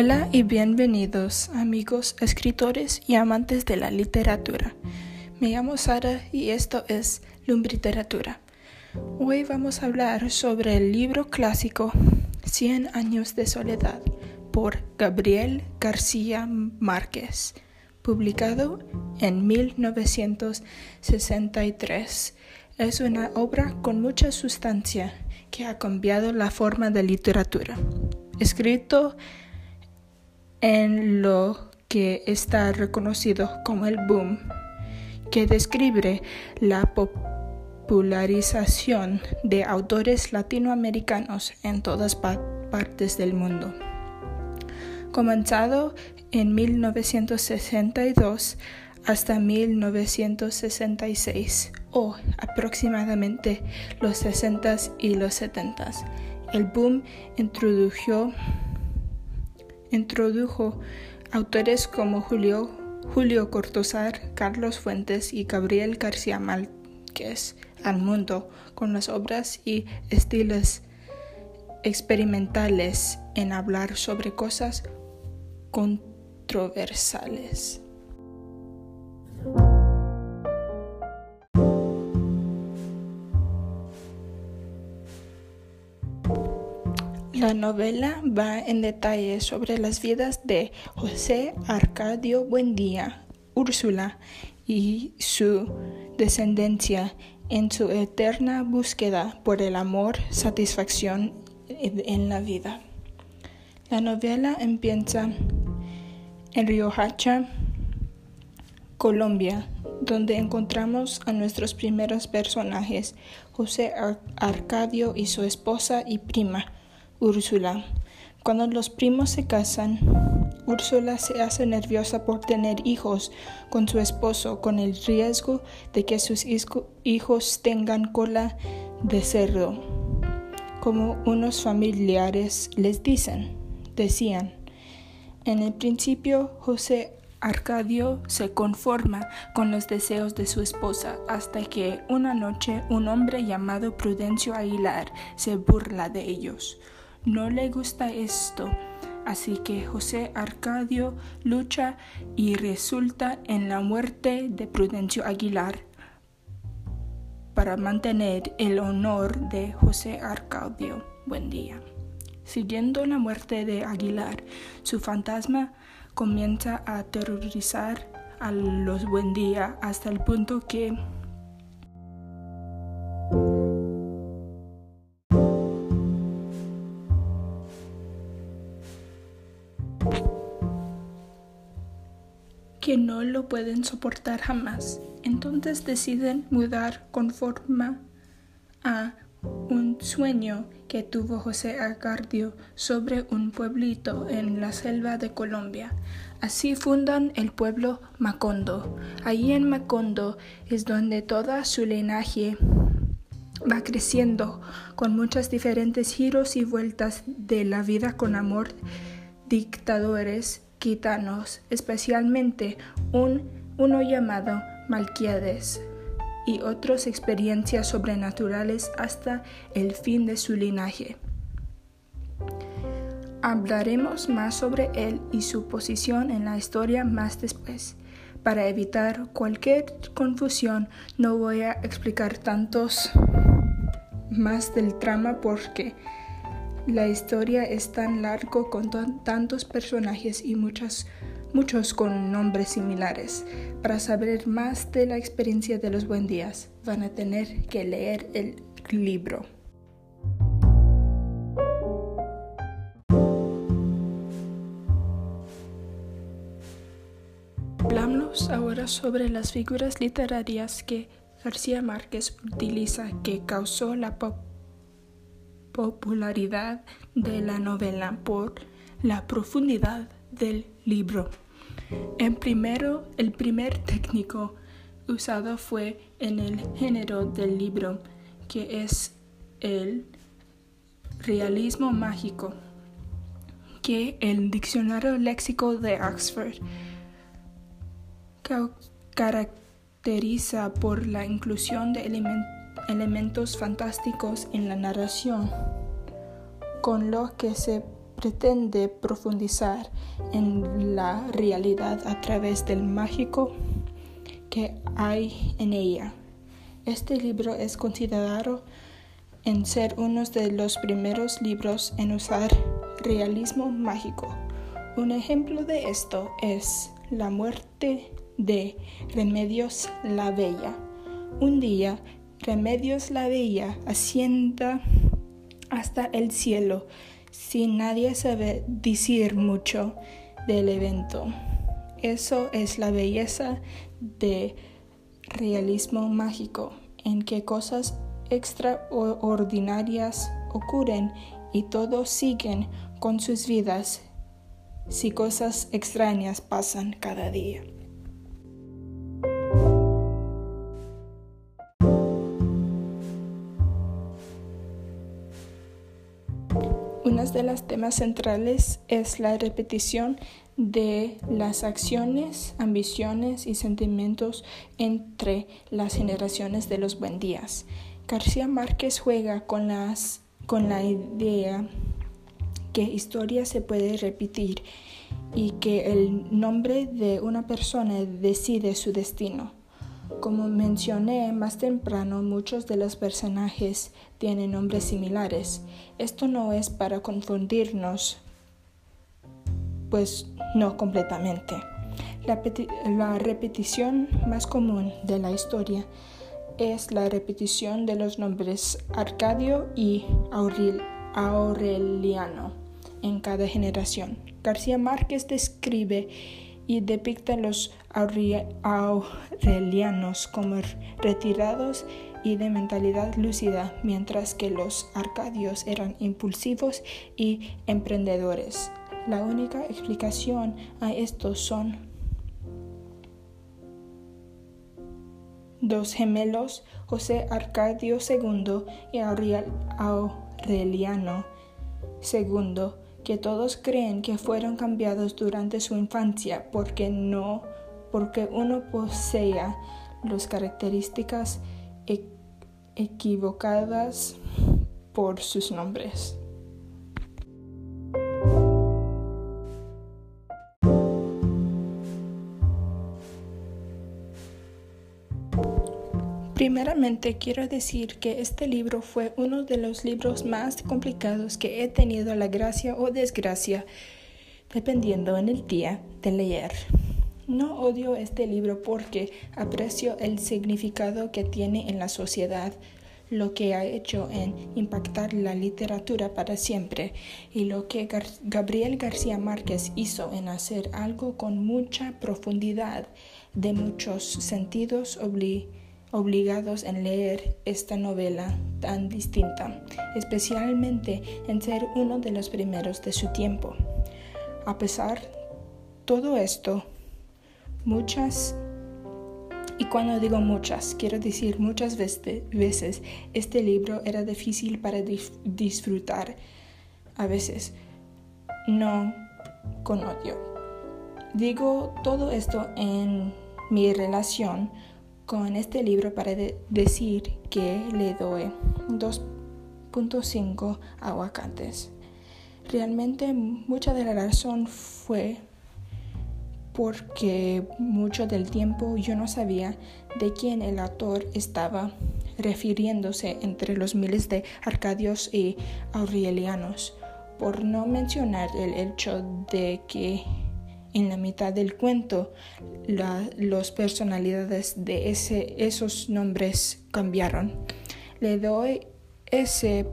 Hola y bienvenidos amigos escritores y amantes de la literatura. Me llamo Sara y esto es Lumbriteratura. Hoy vamos a hablar sobre el libro clásico Cien años de soledad por Gabriel García Márquez, publicado en 1963. Es una obra con mucha sustancia que ha cambiado la forma de literatura. Escrito en lo que está reconocido como el boom, que describe la popularización de autores latinoamericanos en todas partes del mundo. Comenzado en 1962 hasta 1966 o aproximadamente los 60s y los 70s, el boom introdujo Introdujo autores como Julio, Julio Cortázar, Carlos Fuentes y Gabriel García Márquez al mundo con las obras y estilos experimentales en hablar sobre cosas controversiales. La novela va en detalle sobre las vidas de José Arcadio Buendía, Úrsula y su descendencia en su eterna búsqueda por el amor, satisfacción en la vida. La novela empieza en Riohacha, Colombia, donde encontramos a nuestros primeros personajes, José Arcadio y su esposa y prima, Úrsula. Cuando los primos se casan, Úrsula se hace nerviosa por tener hijos con su esposo, con el riesgo de que sus hijos tengan cola de cerdo, como unos familiares les dicen, decían. En el principio, José Arcadio se conforma con los deseos de su esposa hasta que una noche un hombre llamado Prudencio Aguilar se burla de ellos no le gusta esto. Así que José Arcadio lucha y resulta en la muerte de Prudencio Aguilar para mantener el honor de José Arcadio. Buen día. Siguiendo la muerte de Aguilar, su fantasma comienza a aterrorizar a los buen día hasta el punto que que no lo pueden soportar jamás. Entonces deciden mudar conforme a un sueño que tuvo José Arcadio sobre un pueblito en la selva de Colombia. Así fundan el pueblo Macondo. Allí en Macondo es donde toda su linaje va creciendo con muchos diferentes giros y vueltas de la vida con amor, dictadores gitanos, especialmente un, uno llamado Malquiades, y otras experiencias sobrenaturales hasta el fin de su linaje. Hablaremos más sobre él y su posición en la historia más después. Para evitar cualquier confusión, no voy a explicar tantos más del trama porque la historia es tan largo con tantos personajes y muchos con nombres similares. Para saber más de la experiencia de los buen días, van a tener que leer el libro. Hablamos ahora sobre las figuras literarias que García Márquez utiliza que causó la pop popularidad de la novela por la profundidad del libro. En primero, el primer técnico usado fue en el género del libro, que es el realismo mágico, que el diccionario léxico de Oxford caracteriza por la inclusión de elementos elementos fantásticos en la narración, con lo que se pretende profundizar en la realidad a través del mágico que hay en ella. Este libro es considerado en ser uno de los primeros libros en usar realismo mágico. Un ejemplo de esto es La muerte de Remedios la Bella. Un día, Remedios la Bella ascienda hasta el cielo sin nadie sabe decir mucho del evento. Eso es la belleza de realismo mágico, en que cosas extraordinarias ocurren y todos siguen con sus vidas si cosas extrañas pasan cada día. Uno de los temas centrales es la repetición de las acciones, ambiciones y sentimientos entre las generaciones de los buen días. García Márquez juega con la idea que historia se puede repetir y que el nombre de una persona decide su destino. Como mencioné más temprano, muchos de los personajes tienen nombres similares. Esto no es para confundirnos, pues no completamente. La, repetición más común de la historia es la repetición de los nombres Arcadio y Aureliano en cada generación. García Márquez describe y depicta los aurelianos como retirados y de mentalidad lúcida, mientras que los arcadios eran impulsivos y emprendedores. La única explicación a esto son dos gemelos, José Arcadio II y Aureliano II, que todos creen que fueron cambiados durante su infancia porque no porque uno posea las características e-, equivocadas por sus nombres. Primeramente quiero decir que este libro fue uno de los libros más complicados que he tenido la gracia o desgracia, dependiendo en el día, de leer. No odio este libro porque aprecio el significado que tiene en la sociedad, lo que ha hecho en impactar la literatura para siempre y lo que Gabriel García Márquez hizo en hacer algo con mucha profundidad de muchos sentidos obligados obligados en leer esta novela tan distinta, especialmente en ser uno de los primeros de su tiempo. A pesar todo esto, muchas, y cuando digo muchas, quiero decir muchas veces, este libro era difícil para disfrutar, a veces no con odio. Digo todo esto en mi relación con este libro para decir que le doy 2.5 aguacates. Realmente mucha de la razón fue porque mucho del tiempo yo no sabía de quién el autor estaba refiriéndose entre los miles de arcadios y aurelianos, por no mencionar el hecho de que en la mitad del cuento las personalidades de ese, esos nombres cambiaron. Le doy ese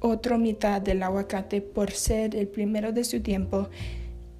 otro mitad del aguacate por ser el primero de su tiempo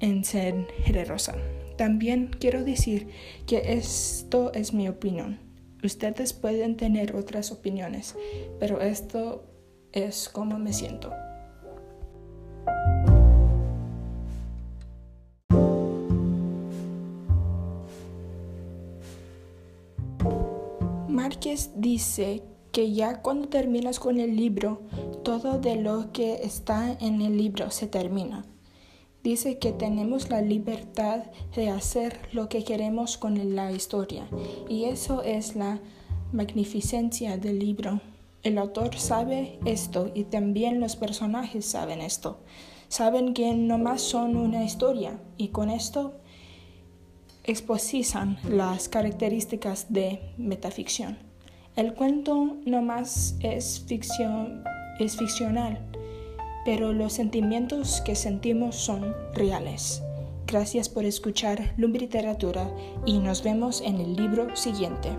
en ser generosa. También quiero decir que esto es mi opinión. Ustedes pueden tener otras opiniones, pero esto es como me siento. Dice que ya cuando terminas con el libro, todo de lo que está en el libro se termina. Dice que tenemos la libertad de hacer lo que queremos con la historia y eso es la magnificencia del libro. El autor sabe esto y también los personajes saben esto. saben que no más son una historia y con esto exposisan las características de metaficción. El cuento no más es, ficción, es ficcional, pero los sentimientos que sentimos son reales. Gracias por escuchar Literatura y nos vemos en el libro siguiente.